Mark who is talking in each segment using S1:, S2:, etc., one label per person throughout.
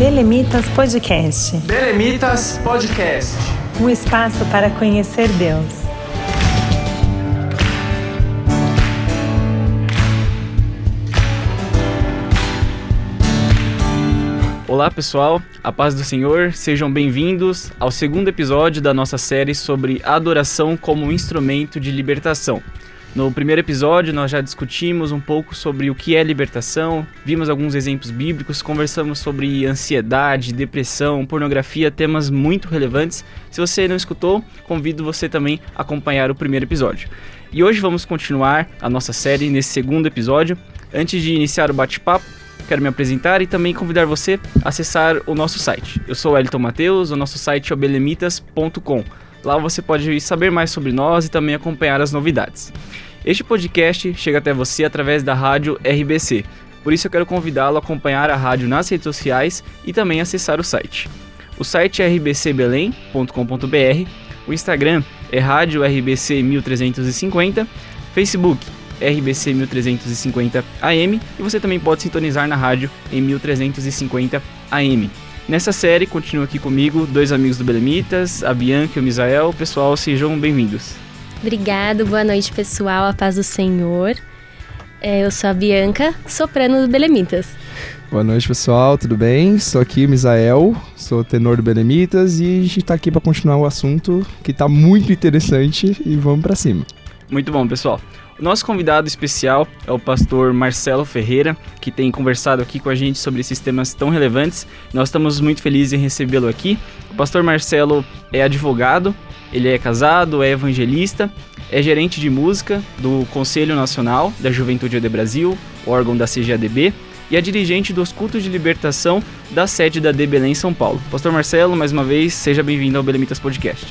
S1: Belemitas Podcast.
S2: Belemitas Podcast.
S1: Um espaço para conhecer Deus.
S2: Olá pessoal, a paz do Senhor, sejam bem-vindos ao segundo episódio da nossa série sobre adoração como instrumento de libertação. No primeiro episódio, nós já discutimos um pouco sobre o que é libertação, vimos alguns exemplos bíblicos, conversamos sobre ansiedade, depressão, pornografia, temas muito relevantes. Se você não escutou, convido você também a acompanhar o primeiro episódio. E hoje vamos continuar a nossa série nesse segundo episódio. Antes de iniciar o bate-papo, quero me apresentar e também convidar você a acessar o nosso site. Eu sou Elton Mateus, o nosso site é obelemitas.com. Lá você pode saber mais sobre nós e também acompanhar as novidades. Este podcast chega até você através da rádio RBC. Por isso eu quero convidá-lo a acompanhar a rádio nas redes sociais e também acessar o site. O site é rbcbelém.com.br, o Instagram é rádio RBC 1350, Facebook RBC 1350 AM e você também pode sintonizar na rádio em 1350 AM. Nessa série, continua aqui comigo dois amigos do Belemitas, a Bianca e o Misael. Pessoal, sejam bem-vindos.
S3: Obrigado, boa noite pessoal, a paz do Senhor. É, eu sou a Bianca, soprano do Belemitas.
S4: Boa noite pessoal, tudo bem? Sou aqui Misael, sou tenor do Belemitas e a gente tá aqui para continuar o assunto que tá muito interessante e vamos para cima.
S2: Muito bom, pessoal. O nosso convidado especial é o pastor Marcelo Ferreira, que tem conversado aqui com a gente sobre esses temas tão relevantes. Nós estamos muito felizes em recebê-lo aqui. O pastor Marcelo é advogado, ele é casado, é evangelista, é gerente de música do Conselho Nacional da Juventude AD Brasil, órgão da CGADB, e é dirigente dos cultos de libertação da sede da DBL em São Paulo. Pastor Marcelo, mais uma vez, seja bem-vindo ao Belemitas Podcast.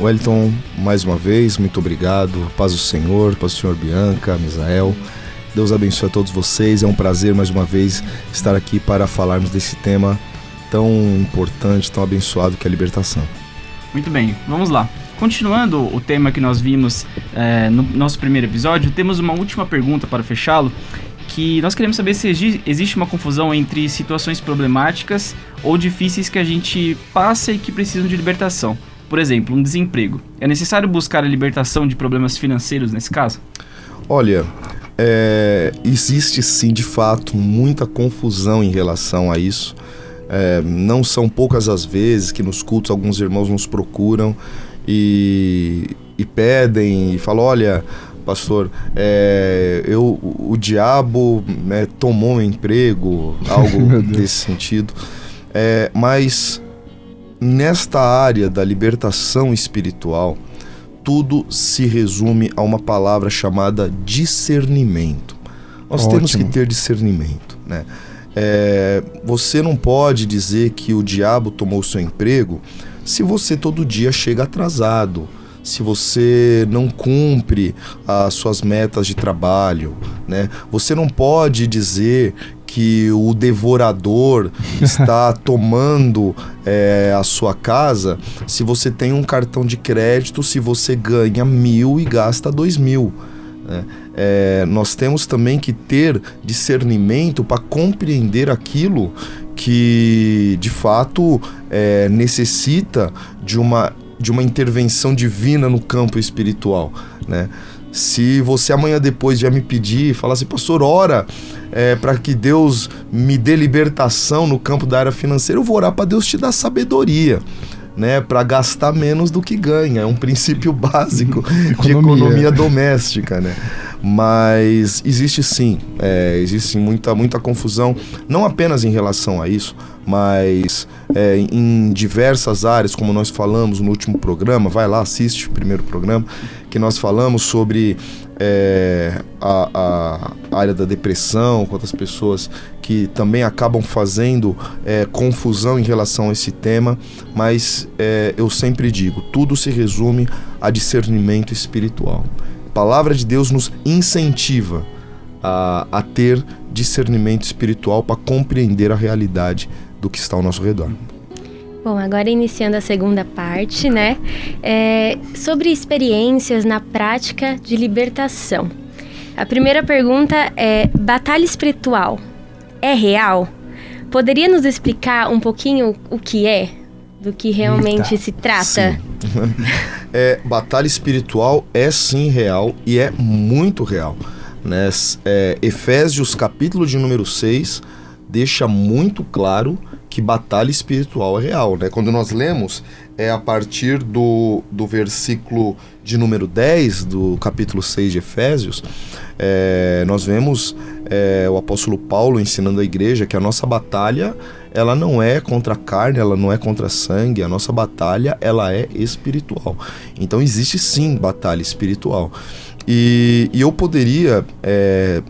S5: Wellington, mais uma vez, muito obrigado. Paz do Senhor, paz do Senhor Bianca, Misael. Deus abençoe a todos vocês. É um prazer mais uma vez estar aqui para falarmos desse tema tão importante, tão abençoado que é a libertação.
S2: Muito bem, vamos lá. Continuando o tema que nós vimos é, no nosso primeiro episódio, temos uma última pergunta para fechá-lo, que nós queremos saber se existe uma confusão entre situações problemáticas ou difíceis que a gente passa e que precisam de libertação. Por exemplo, um desemprego. É necessário buscar a libertação de problemas financeiros nesse caso?
S5: Olha, é, existe sim de fato muita confusão em relação a isso. É, não são poucas as vezes que nos cultos alguns irmãos nos procuram e, e pedem e falam: olha, pastor, é, eu, o diabo né, tomou meu emprego, algo desse sentido. É, mas nesta área da libertação espiritual, tudo se resume a uma palavra chamada discernimento. Nós Ótimo. temos que ter discernimento, né? É, você não pode dizer que o diabo tomou seu emprego se você todo dia chega atrasado, se você não cumpre as suas metas de trabalho, né? Você não pode dizer que o devorador está tomando é, a sua casa se você tem um cartão de crédito, se você ganha mil e gasta dois mil. Né? É, nós temos também que ter discernimento para compreender aquilo que de fato é, necessita de uma, de uma intervenção divina no campo espiritual. Né? Se você amanhã depois vier me pedir e falar assim, pastor, ora é, para que Deus me dê libertação no campo da área financeira, eu vou orar para Deus te dar sabedoria né, para gastar menos do que ganha. É um princípio básico de economia doméstica, né? Mas existe sim, é, existe muita, muita confusão, não apenas em relação a isso, mas é, em diversas áreas, como nós falamos no último programa, vai lá, assiste o primeiro programa, que nós falamos sobre é, a, a, área da depressão, quantas pessoas que também acabam fazendo é, confusão em relação a esse tema, mas é, eu sempre digo, tudo se resume a discernimento espiritual. Palavra de Deus nos incentiva a, a ter discernimento espiritual para compreender a realidade do que está ao nosso redor.
S3: Bom, agora iniciando a segunda parte, né? É, sobre experiências na prática de libertação. A primeira pergunta é: batalha espiritual é real? Poderia nos explicar um pouquinho o que é? Do que realmente
S4: Eita,
S3: se trata?
S5: É, batalha espiritual é sim real e é muito real. Né? É, Efésios capítulo de número 6 deixa muito claro que batalha espiritual é real. Né? Quando nós lemos, é a partir do, do versículo de número 10 do capítulo 6 de Efésios, é, nós vemos é, o apóstolo Paulo ensinando a igreja que a nossa batalha ela não é contra a carne, ela não é contra sangue, a nossa batalha ela é espiritual. Então existe sim batalha espiritual. E, e eu poderia é,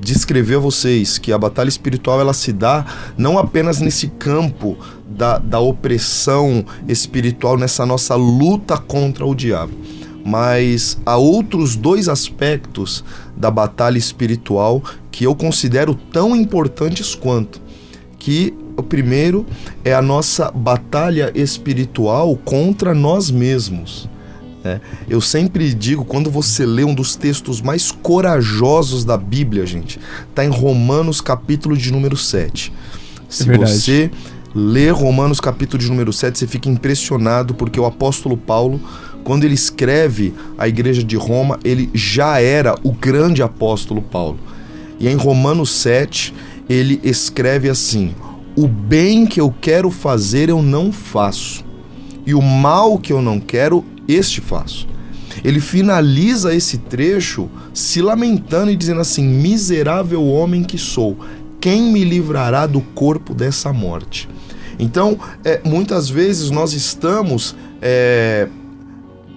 S5: descrever a vocês que a batalha espiritual ela se dá não apenas nesse campo da, da opressão espiritual, nessa nossa luta contra o diabo, mas há outros dois aspectos da batalha espiritual que eu considero tão importantes quanto. Que o primeiro é a nossa batalha espiritual contra nós mesmos. É, eu sempre digo, quando você lê um dos textos mais corajosos da Bíblia, gente, tá em Romanos capítulo de número 7. Se
S4: É
S5: você lê Romanos capítulo de número 7, você fica impressionado porque o apóstolo Paulo, quando ele escreve a igreja de Roma, ele já era o grande apóstolo Paulo. E em Romanos 7, ele escreve assim: O bem que eu quero fazer eu não faço, e o mal que eu não quero este faço. Ele finaliza esse trecho se lamentando e dizendo assim: Miserável homem que sou, quem me livrará do corpo dessa morte? Então, é, muitas vezes nós estamos. É,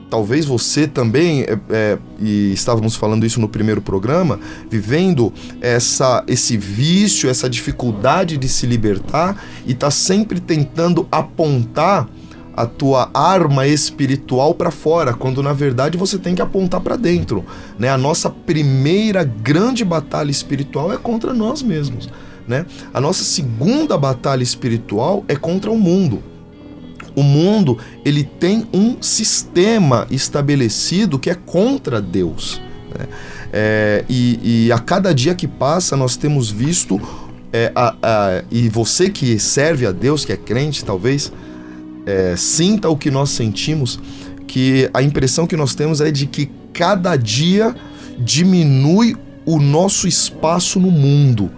S5: talvez você também, é, é, e estávamos falando isso no primeiro programa, vivendo essa, esse vício, essa dificuldade de se libertar e está sempre tentando apontar a tua arma espiritual para fora, quando na verdade você tem que apontar para dentro, né? A nossa primeira grande batalha espiritual é contra nós mesmos, né? A nossa segunda batalha espiritual é contra o mundo. O mundo ele tem um sistema estabelecido que é contra Deus. Né? É, e, e, a cada dia que passa nós temos visto é, a, a, e você que serve a Deus, que é crente, talvez é, sinta o que nós sentimos, que a impressão que nós temos é de que cada dia diminui o nosso espaço no mundo.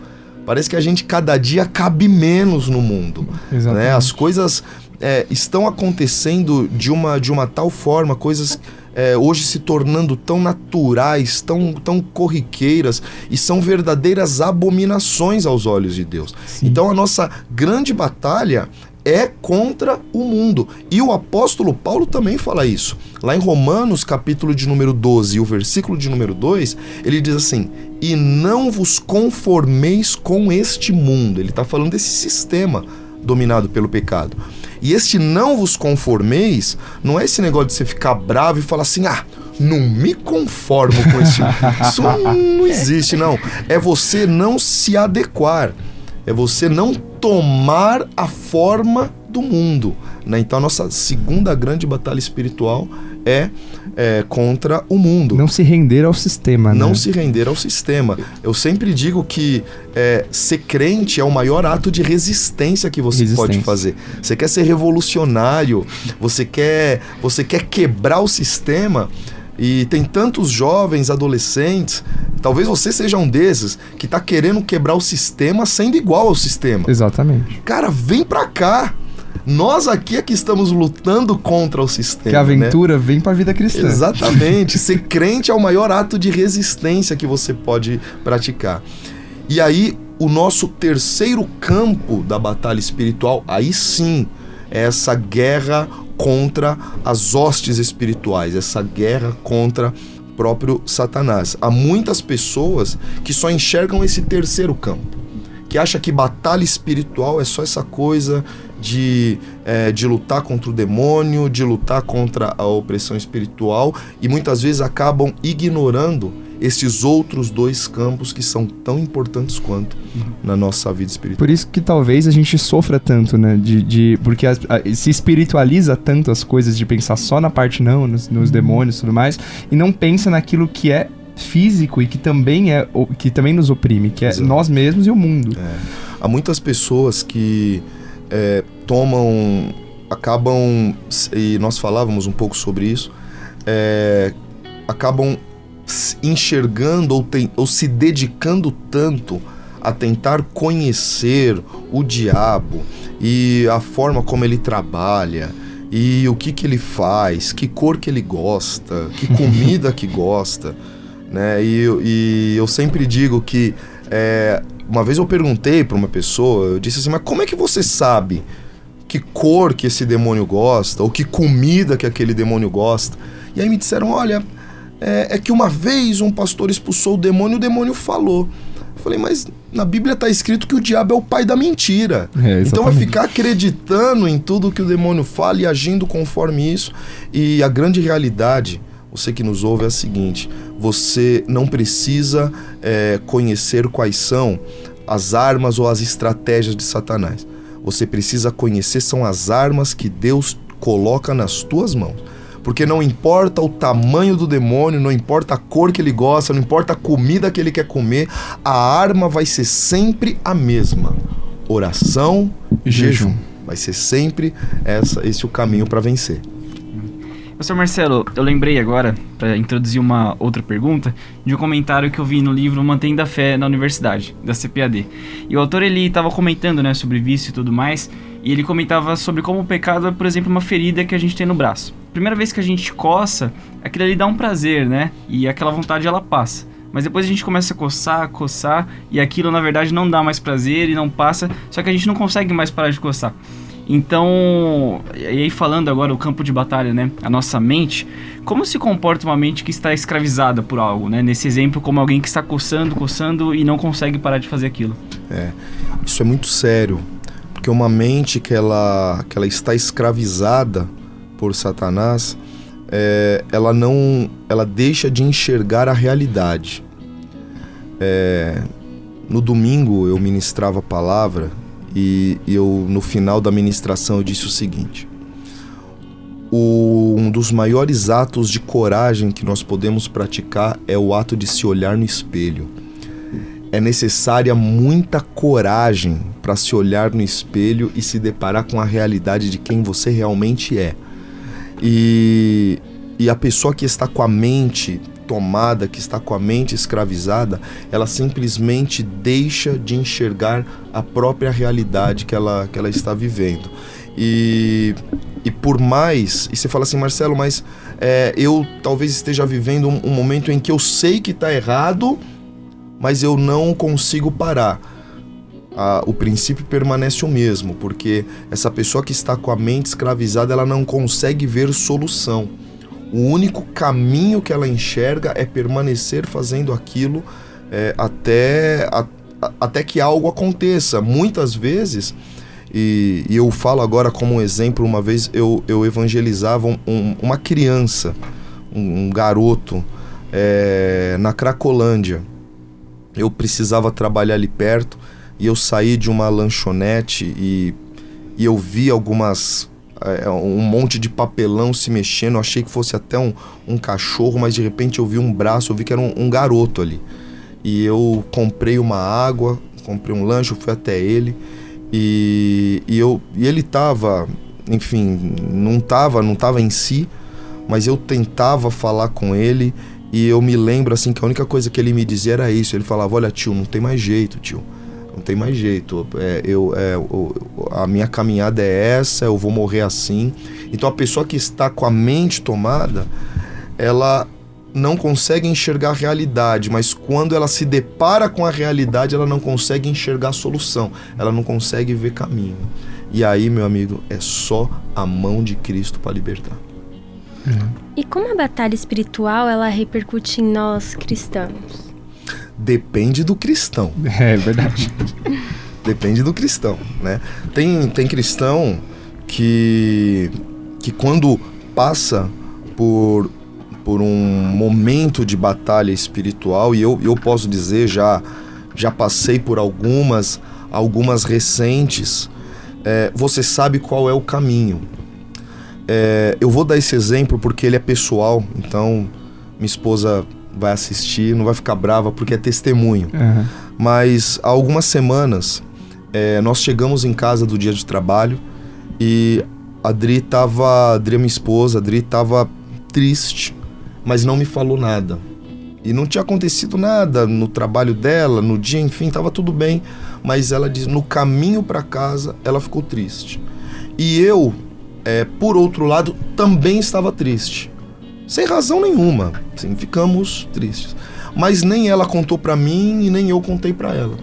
S5: Parece que a gente cada dia cabe menos no mundo. Né? As coisas é, estão acontecendo de uma, de uma tal forma, coisas é, hoje se tornando tão naturais, tão, tão corriqueiras e são verdadeiras abominações aos olhos de Deus. Sim. Então a nossa grande batalha é contra o mundo. E o apóstolo Paulo também fala isso. Lá em Romanos, capítulo de número 12, o versículo de número 2, ele diz assim: E não vos conformeis com este mundo. Ele está falando desse sistema dominado pelo pecado. E este não vos conformeis não é esse negócio de você ficar bravo e falar assim: ah, não me conformo com este. Isso não existe, não. É você não se adequar. É você não tomar a forma do mundo. Né? Então, a nossa segunda grande batalha espiritual é, é, contra o mundo.
S4: Não se render ao sistema.
S5: Não
S4: né?
S5: se render ao sistema. Eu sempre digo que é, ser crente é o maior ato de resistência que você
S4: Resistência.
S5: pode fazer. Você quer ser revolucionário, você quer, você quer quebrar o sistema. E tem tantos jovens, adolescentes, talvez você seja um desses, que tá querendo quebrar o sistema sendo igual ao sistema.
S4: Exatamente.
S5: Cara, vem pra cá. Nós aqui é que estamos lutando contra o sistema.
S4: Que a aventura né? vem pra vida cristã.
S5: Exatamente. Ser crente é o maior ato de resistência que você pode praticar. E aí, o nosso terceiro campo da batalha espiritual, aí sim, é essa guerra contra as hostes espirituais, essa guerra contra próprio Satanás. Há muitas pessoas que só enxergam esse terceiro campo, que acha que batalha espiritual é só essa coisa de, é, de lutar contra o demônio, de lutar contra a opressão espiritual e muitas vezes acabam ignorando esses outros dois campos que são tão importantes quanto na nossa vida espiritual.
S4: Por isso que talvez a gente sofra tanto, né? De, de, porque a, a, se espiritualiza tanto as coisas de pensar só na parte não, nos, nos demônios e tudo mais, e não pensa naquilo que é físico e que também é que também nos oprime, que é
S5: Exato.
S4: nós mesmos e o mundo.
S5: É. há muitas pessoas que é, tomam, acabam, e nós falávamos um pouco sobre isso, é, acabam enxergando ou, tem, ou se dedicando tanto a tentar conhecer o diabo e a forma como ele trabalha e o que que ele faz, que cor que ele gosta, que comida que gosta, né? E, e eu sempre digo que é, uma vez eu perguntei para uma pessoa, eu disse assim, mas como é que você sabe que cor que esse demônio gosta ou que comida que aquele demônio gosta? E aí me disseram, olha, é, é que uma vez um pastor expulsou o demônio e o demônio falou. Eu falei, mas na Bíblia está escrito que o diabo é o pai da mentira. É, então vai ficar acreditando em tudo que o demônio fala e agindo conforme isso. E a grande realidade, você que nos ouve, é a seguinte: você não precisa é, conhecer quais são as armas ou as estratégias de Satanás. Você precisa conhecer são as armas que Deus coloca nas tuas mãos. Porque não importa o tamanho do demônio, não importa a cor que ele gosta, não importa a comida que ele quer comer, a arma vai ser sempre a mesma: oração e jejum. Vai ser sempre essa, esse o caminho para vencer.
S2: Professor Marcelo, eu lembrei agora, para introduzir uma outra pergunta, de um comentário que eu vi no livro Mantendo a Fé na Universidade, da CPAD. E o autor ele estava comentando né, sobre vício e tudo mais, e ele comentava sobre como o pecado é, por exemplo, uma ferida que a gente tem no braço. Primeira vez que a gente coça, aquilo ali dá um prazer, né? E aquela vontade ela passa. Mas depois a gente começa a coçar, coçar, e aquilo na verdade não dá mais prazer e não passa, só que a gente não consegue mais parar de coçar. Então, e aí falando agora o campo de batalha, né? A nossa mente, como se comporta uma mente que está escravizada por algo, né? Nesse exemplo, como alguém que está coçando, coçando e não consegue parar de fazer aquilo.
S5: É, isso é muito sério, porque uma mente que ela, que ela está escravizada por Satanás, é, ela não, ela deixa de enxergar a realidade. É, no domingo eu ministrava a palavra e eu no final da ministração eu disse o seguinte: o, um dos maiores atos de coragem que nós podemos praticar é o ato de se olhar no espelho. É necessária muita coragem para se olhar no espelho e se deparar com a realidade de quem você realmente é. E, e a pessoa que está com a mente tomada, que está com a mente escravizada, ela simplesmente deixa de enxergar a própria realidade que ela, que ela está vivendo. E, e por mais. E você fala assim, Marcelo, mas é, eu talvez esteja vivendo um, um momento em que eu sei que está errado, mas eu não consigo parar. O princípio permanece o mesmo, porque essa pessoa que está com a mente escravizada, ela não consegue ver solução. O único caminho que ela enxerga é permanecer fazendo aquilo é, até, a, até que algo aconteça. Muitas vezes, e, e, eu falo agora como um exemplo, uma vez eu, eu evangelizava um, uma criança, um, um garoto, é, na Cracolândia. Eu precisava trabalhar ali perto e eu saí de uma lanchonete e, e eu vi algumas é, é, um monte de papelão se mexendo. Eu achei que fosse até um, um cachorro, mas de repente eu vi um braço, eu vi que era um, um garoto ali. E eu comprei uma água, comprei um lanche, fui até ele. E, e, eu, e ele tava, enfim, não tava, não tava em si, mas eu tentava falar com ele e eu me lembro assim que a única coisa que ele me dizia era isso. Ele falava: "Olha, tio, não tem mais jeito, tio não tem mais jeito. É, eu, é, a minha caminhada é essa, eu vou morrer assim. Então a pessoa que está com a mente tomada, ela não consegue enxergar a realidade, mas quando ela se depara com a realidade, ela não consegue enxergar a solução, ela não consegue ver caminho. E aí, meu amigo, é só a mão de Cristo para libertar.
S3: E como a batalha espiritual ela repercute em nós cristãos?
S5: Depende do cristão.
S4: É verdade.
S5: Depende do cristão, né? Tem, tem cristão que, que quando passa por, por um momento de batalha espiritual, e eu, eu posso dizer, já, já passei por algumas, algumas recentes, é, você sabe qual é o caminho. É, eu vou dar esse exemplo porque ele é pessoal, então minha esposa vai assistir, não vai ficar brava porque é testemunho. Uhum. Mas há algumas semanas é, nós chegamos em casa do dia de trabalho e a Dri tava, a Dri é minha esposa, a Dri tava triste, mas não me falou nada. E não tinha acontecido nada no trabalho dela, no dia, enfim, tava tudo bem. Mas ela diz, no caminho para casa, ela ficou triste. E eu, é, por outro lado, também estava triste. Sem razão nenhuma. Assim, ficamos tristes. Mas nem ela contou para mim e nem eu contei para ela.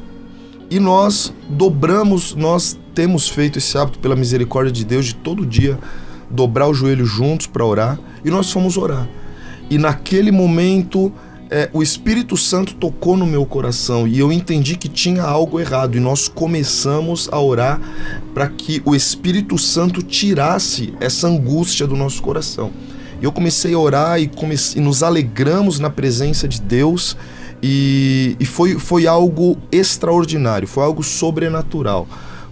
S5: E nós dobramos, nós temos feito esse hábito pela misericórdia de Deus de todo dia dobrar o joelho juntos para orar e nós fomos orar. E naquele momento é, o Espírito Santo tocou no meu coração e eu entendi que tinha algo errado e nós começamos a orar para que o Espírito Santo tirasse essa angústia do nosso coração. E eu comecei a orar e, comecei, e nos alegramos na presença de Deus e, e foi, foi algo extraordinário, foi algo sobrenatural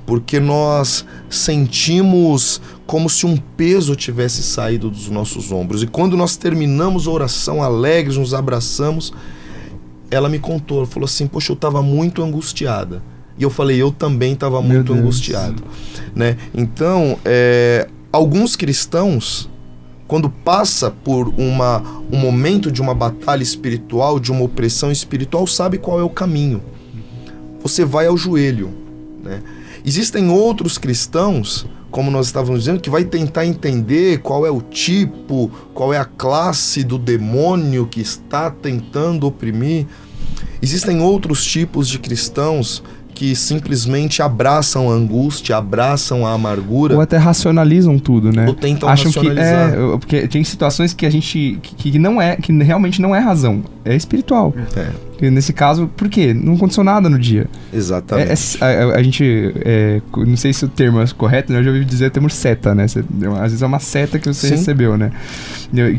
S5: porque nós sentimos como se um peso tivesse saído dos nossos ombros. E quando nós terminamos a oração alegres, nos abraçamos, ela me contou, ela falou assim: "Poxa, eu estava muito angustiada". E eu falei: "Eu também estava muito angustiado", né? Então, é, alguns cristãos quando passa por uma, um momento de uma batalha espiritual, de uma opressão espiritual, sabe qual é o caminho. Você vai ao joelho, né? Existem outros cristãos, como nós estávamos dizendo, que vai tentar entender qual é o tipo, qual é a classe do demônio que está tentando oprimir. Existem outros tipos de cristãos que simplesmente abraçam a angústia, abraçam a amargura.
S4: Ou até racionalizam tudo, né?
S5: Ou tentam
S4: Acham
S5: racionalizar.
S4: que é, porque tem situações que a gente que, que não é, que realmente não é razão, é espiritual.
S5: É,
S4: E nesse caso, por quê? Não aconteceu nada no dia.
S5: exatamente.
S4: É- é- a, a gente, é, não sei se o termo é correto, né? Eu já ouvi dizer o termo seta, né? Você- às vezes é uma seta que você
S5: Sim.
S4: recebeu, né?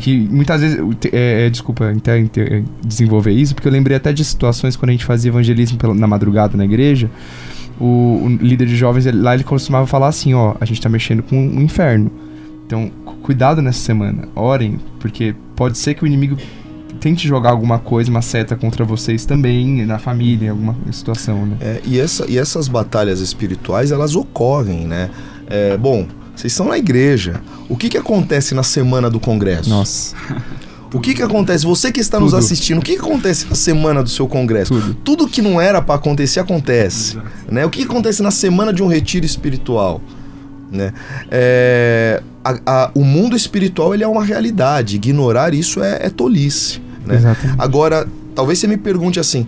S4: Que muitas vezes, é, é, desculpa até desenvolver isso, porque eu lembrei até de situações quando a gente fazia evangelismo pela- na madrugada na igreja. O, o líder de jovens lá ele costumava falar assim: ó, a gente tá mexendo com o inferno. Então, cu- cuidado nessa semana, orem, porque pode ser que o inimigo tente jogar alguma coisa, uma seta contra vocês também, na família, em alguma situação, né?
S5: É, e, essa, e essas batalhas espirituais, elas ocorrem, né? É, bom, vocês estão na igreja. O que, que acontece na semana do congresso?
S4: Nossa,
S5: O que, que acontece? Você que está nos
S4: Tudo.
S5: assistindo, o que, que acontece na semana do seu congresso?
S4: tudo.
S5: Tudo que não era para acontecer, acontece. Né? O que, que acontece na semana de um retiro espiritual? Né? É, a- a- o mundo espiritual ele é uma realidade. Ignorar isso é, é tolice. Né?
S4: Exatamente.
S5: Agora, talvez você me pergunte assim: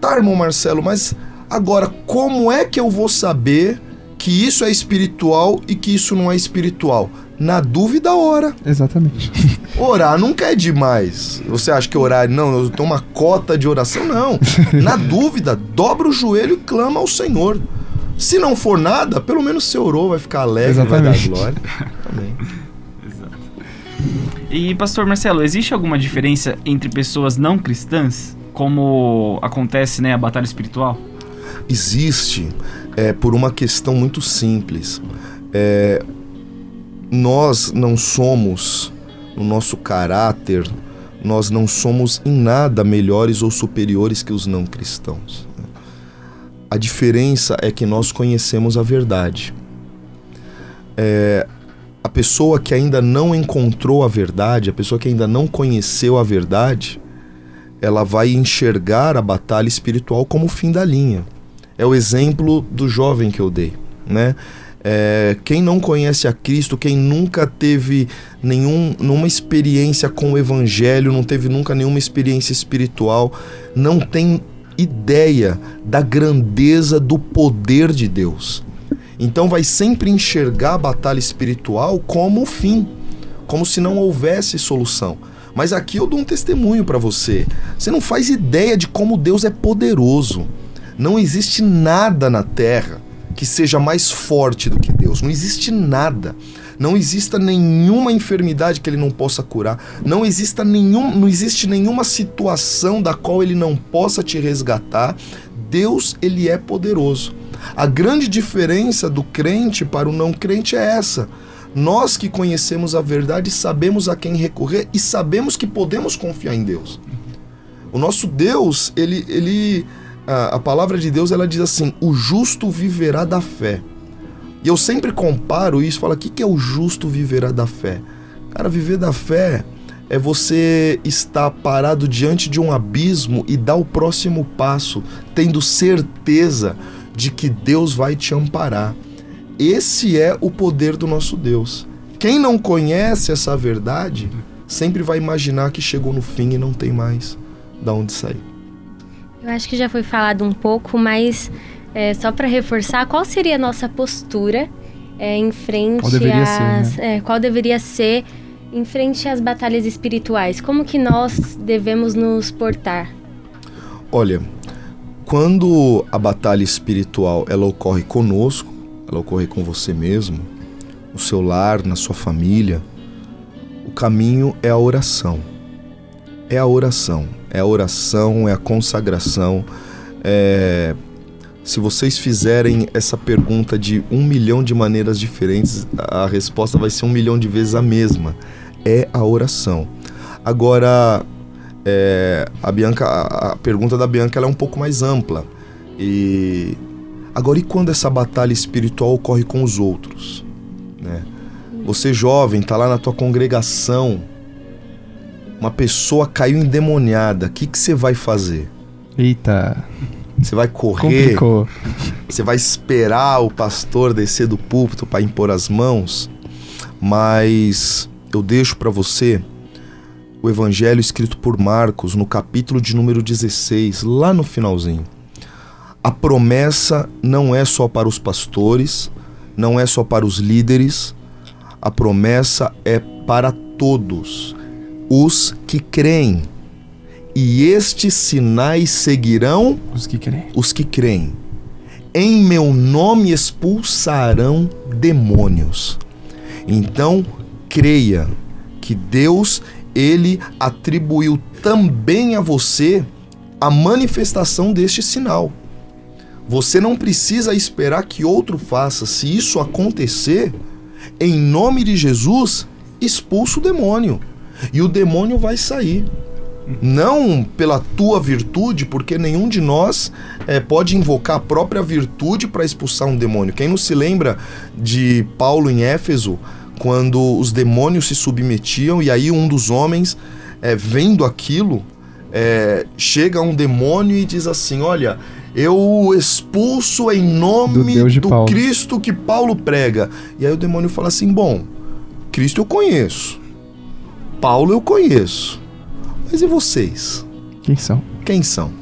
S5: tá, irmão Marcelo, mas agora como é que eu vou saber que isso é espiritual e que isso não é espiritual? Na dúvida, ora.
S4: Exatamente.
S5: Orar nunca é demais. Você acha que orar, não, eu tenho uma cota de oração? Não. Na dúvida, dobra o joelho e clama ao Senhor. Se não for nada, pelo menos você orou, vai ficar alegre,
S4: Exatamente.
S5: vai dar glória. Amém.
S2: E, pastor Marcelo, existe alguma diferença entre pessoas não cristãs, como acontece, né, a batalha espiritual?
S5: existe é, por uma questão muito simples. É, nós não somos, no nosso caráter, nós não somos em nada melhores ou superiores que os não cristãos. A diferença é que nós conhecemos a verdade. É, a pessoa que ainda não encontrou a verdade, a pessoa que ainda não conheceu a verdade, ela vai enxergar a batalha espiritual como o fim da linha é o exemplo do jovem que eu dei, né? É, quem não conhece a Cristo, quem nunca teve nenhum, nenhuma experiência com o Evangelho, não teve nunca nenhuma experiência espiritual, não tem ideia da grandeza do poder de Deus. Então vai sempre enxergar a batalha espiritual como o fim, como se não houvesse solução. Mas aqui eu dou um testemunho para você. Você não faz ideia de como Deus é poderoso. Não existe nada na terra que seja mais forte do que Deus. Não existe nada. Não exista nenhuma enfermidade que ele não possa curar. Não exista nenhum, não existe nenhuma situação da qual ele não possa te resgatar. Deus, ele é poderoso. A grande diferença do crente para o não crente é essa. Nós que conhecemos a verdade sabemos a quem recorrer e sabemos que podemos confiar em Deus. O nosso Deus, ele, ele a, a palavra de Deus ela diz assim: o justo viverá da fé. E eu sempre comparo isso, falo: o que, que é o justo viverá da fé? Cara, viver da fé é você estar parado diante de um abismo e dar o próximo passo, tendo certeza de que Deus vai te amparar. Esse é o poder do nosso Deus. Quem não conhece essa verdade sempre vai imaginar que chegou no fim e não tem mais da onde sair.
S3: Eu acho que já foi falado um pouco, mas é, só para reforçar, qual seria a nossa postura é, em frente
S4: Qual deveria
S3: às,
S4: ser, né?
S3: é, qual deveria ser em frente às batalhas espirituais? Como que nós devemos nos portar?
S5: Olha, quando a batalha espiritual ela ocorre conosco, ela ocorre com você mesmo, no seu lar, na sua família, o caminho é a oração. É a oração, é a oração, é a consagração. É... Se vocês fizerem essa pergunta de um milhão de maneiras diferentes, a resposta vai ser um milhão de vezes a mesma. É a oração. Agora, é, a Bianca, a, a pergunta da Bianca é um pouco mais ampla. E agora e quando essa batalha espiritual ocorre com os outros, né? Você jovem tá lá na tua congregação, uma pessoa caiu endemoniada, o que você vai fazer?
S4: Eita,
S5: Você vai correr?
S4: complicou.
S5: Você vai esperar o pastor descer do púlpito para impor as mãos? Mas eu deixo para você o evangelho escrito por Marcos no capítulo de número 16, lá no finalzinho. A promessa não é só para os pastores, não é só para os líderes, a promessa é para todos os que creem. E estes sinais seguirão
S4: Os que querem.
S5: os que creem. Em meu nome expulsarão demônios. Então, creia que Deus ele atribuiu também a você a manifestação deste sinal. Você não precisa esperar que outro faça. Se isso acontecer, em nome de Jesus, expulsa o demônio. E o demônio vai sair. Não pela tua virtude, porque nenhum de nós eh, pode invocar a própria virtude para expulsar um demônio. Quem não se lembra de Paulo em Éfeso, quando os demônios se submetiam e aí um dos homens, eh, vendo aquilo, eh, chega um demônio e diz assim: Olha, eu expulso em nome
S4: Do
S5: do
S4: Paulo."
S5: Cristo que Paulo prega. E aí o demônio fala assim: Bom, Cristo eu conheço, Paulo eu conheço. Mas e vocês?
S4: Quem são?
S5: Quem são?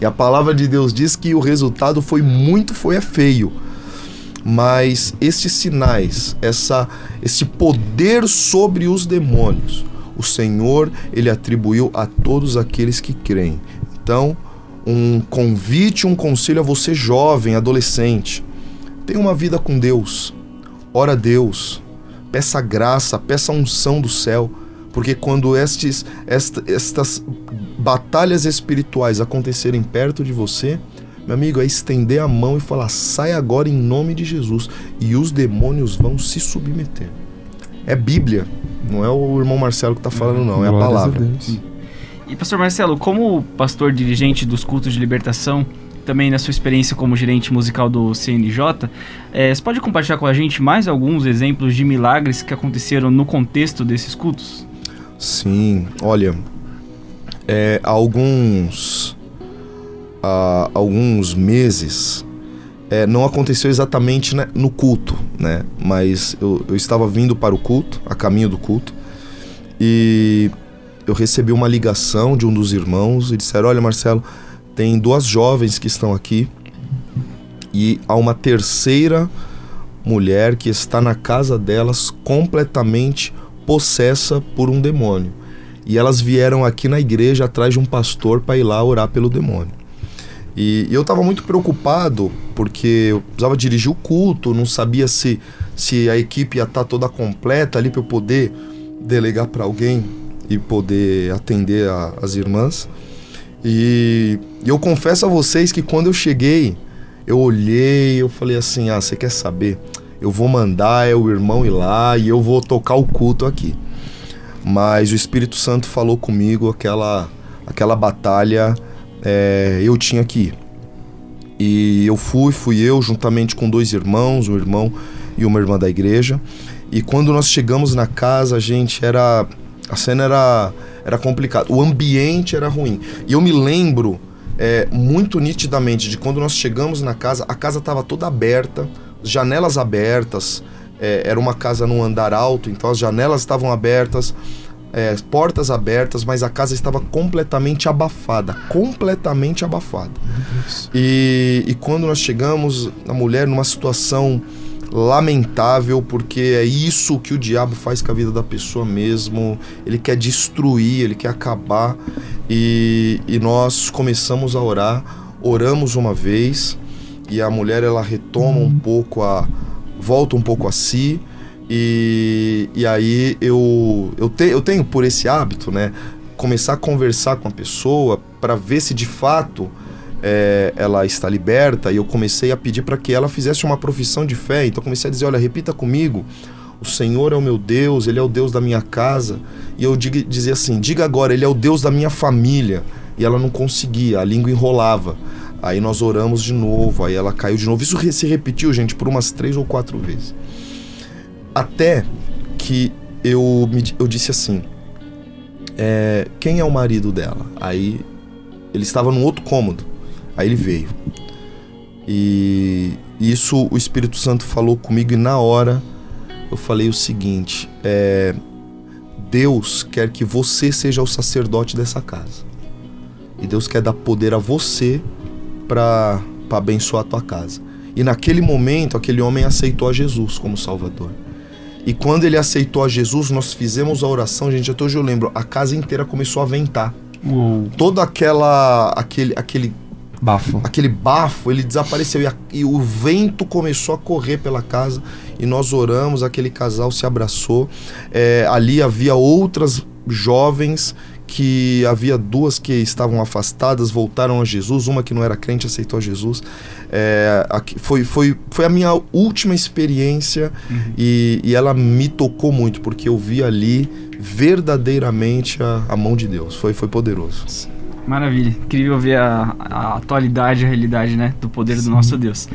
S5: E a palavra de Deus diz que o resultado foi muito, foi é feio. Mas estes sinais, essa, esse poder sobre os demônios, o Senhor ele atribuiu a todos aqueles que creem. Então, um convite, um conselho a você jovem, adolescente, tenha uma vida com Deus. Ora a Deus, peça graça, peça unção do céu, porque quando estes, esta, estas batalhas espirituais acontecerem perto de você, meu amigo, é estender a mão e falar: sai agora em nome de Jesus, e os demônios vão se submeter. É Bíblia, não é o irmão Marcelo que está falando, não, é a palavra.
S2: E pastor Marcelo, como pastor dirigente dos cultos de libertação, também na sua experiência como gerente musical do CNJ, eh, você pode compartilhar com a gente mais alguns exemplos de milagres que aconteceram no contexto desses cultos?
S5: Sim, olha, é, há alguns, há alguns meses é, não aconteceu exatamente né, no culto, né? Mas eu, eu estava vindo para o culto, a caminho do culto, e eu recebi uma ligação de um dos irmãos e disseram: Olha, Marcelo, tem duas jovens que estão aqui e há uma terceira mulher que está na casa delas completamente possessa por um demônio. E elas vieram aqui na igreja atrás de um pastor para ir lá orar pelo demônio. E, e eu estava muito preocupado porque eu precisava dirigir o culto, não sabia se, se a equipe ia estar toda completa ali para eu poder delegar para alguém e poder atender a- as irmãs. E eu confesso a vocês que quando eu cheguei, eu olhei, eu falei assim: "Ah, você quer saber? Eu vou mandar é o irmão ir lá e eu vou tocar o culto aqui". Mas o Espírito Santo falou comigo aquela aquela batalha é, eu tinha que ir. E eu fui, fui eu, juntamente com dois irmãos, um irmão e uma irmã da igreja. E quando nós chegamos na casa, a gente era. A cena era, era complicada. O ambiente era ruim. E eu me lembro é, muito nitidamente de quando nós chegamos na casa, a casa estava toda aberta, janelas abertas. É, era uma casa num andar alto, então as janelas estavam abertas é, portas abertas, mas a casa estava completamente abafada completamente abafada. E, e quando nós chegamos, a mulher numa situação lamentável, porque é isso que o diabo faz com a vida da pessoa mesmo. Ele quer destruir, ele quer acabar. E, e nós começamos a orar, oramos uma vez, e a mulher ela retoma um pouco a. volta um pouco a si e, e aí eu, eu, te, eu tenho por esse hábito, né? Começar a conversar com a pessoa para ver se de fato é, ela está liberta. E eu comecei a pedir para que ela fizesse uma profissão de fé. Então comecei a dizer: olha, repita comigo. O Senhor é o meu Deus, Ele é o Deus da minha casa. E eu diga, dizia assim: diga agora, Ele é o Deus da minha família. E ela não conseguia, a língua enrolava. Aí nós oramos de novo, aí ela caiu de novo. Isso se repetiu, gente, por umas três ou quatro vezes. Até que eu, me, eu disse assim: é, quem é o marido dela? Aí ele estava num outro cômodo. Aí ele veio. E isso o Espírito Santo falou comigo e na hora eu falei o seguinte: é, Deus quer que você seja o sacerdote dessa casa. E Deus quer dar poder a você para abençoar a tua casa. E naquele momento, aquele homem aceitou a Jesus como Salvador. E quando ele aceitou a Jesus, nós fizemos a oração, gente, até hoje eu lembro, a casa inteira começou a ventar.
S4: Uou.
S5: Todo aquela aquele aquele
S4: Bafo.
S5: aquele bafo, ele desapareceu e, a, e, o vento começou a correr pela casa e nós oramos, aquele casal se abraçou. É, ali havia outras jovens que havia duas que estavam afastadas, voltaram a Jesus, uma que não era crente aceitou a Jesus. É, foi, foi, foi a minha última experiência uhum. e, e ela me tocou muito, porque eu vi ali verdadeiramente a, a mão de Deus. Foi, foi poderoso.
S2: Maravilha, incrível ver a, a atualidade, a realidade, né, do poder Sim. do nosso Deus.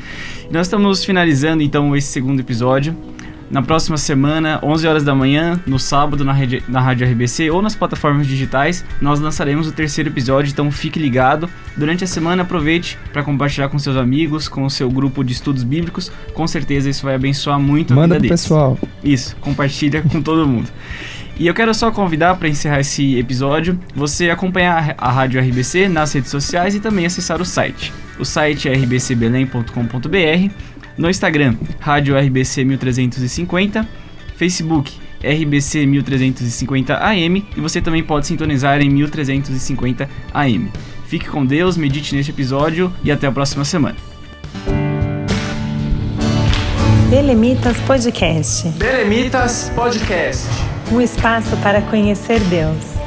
S2: Nós estamos finalizando então esse segundo episódio. Na próxima semana, 11 horas da manhã, no sábado, na, rede, na Rádio RBC ou nas plataformas digitais, nós lançaremos o terceiro episódio, então fique ligado. Durante a semana, aproveite para compartilhar com seus amigos, com o seu grupo de estudos bíblicos. Com certeza isso vai abençoar muito
S4: Manda
S2: a vida
S4: deles. pessoal.
S2: Isso, compartilha com todo mundo. E eu quero só convidar para encerrar esse episódio você acompanhar a Rádio RBC nas redes sociais e também acessar o site. O site é rbcbelém.com.br, no Instagram, Rádio RBC 1350, Facebook RBC 1350 AM e você também pode sintonizar em 1350 AM. Fique com Deus, medite neste episódio e até a próxima semana.
S1: Belemitas Podcast.
S2: Belemitas Podcast
S1: um espaço para conhecer Deus.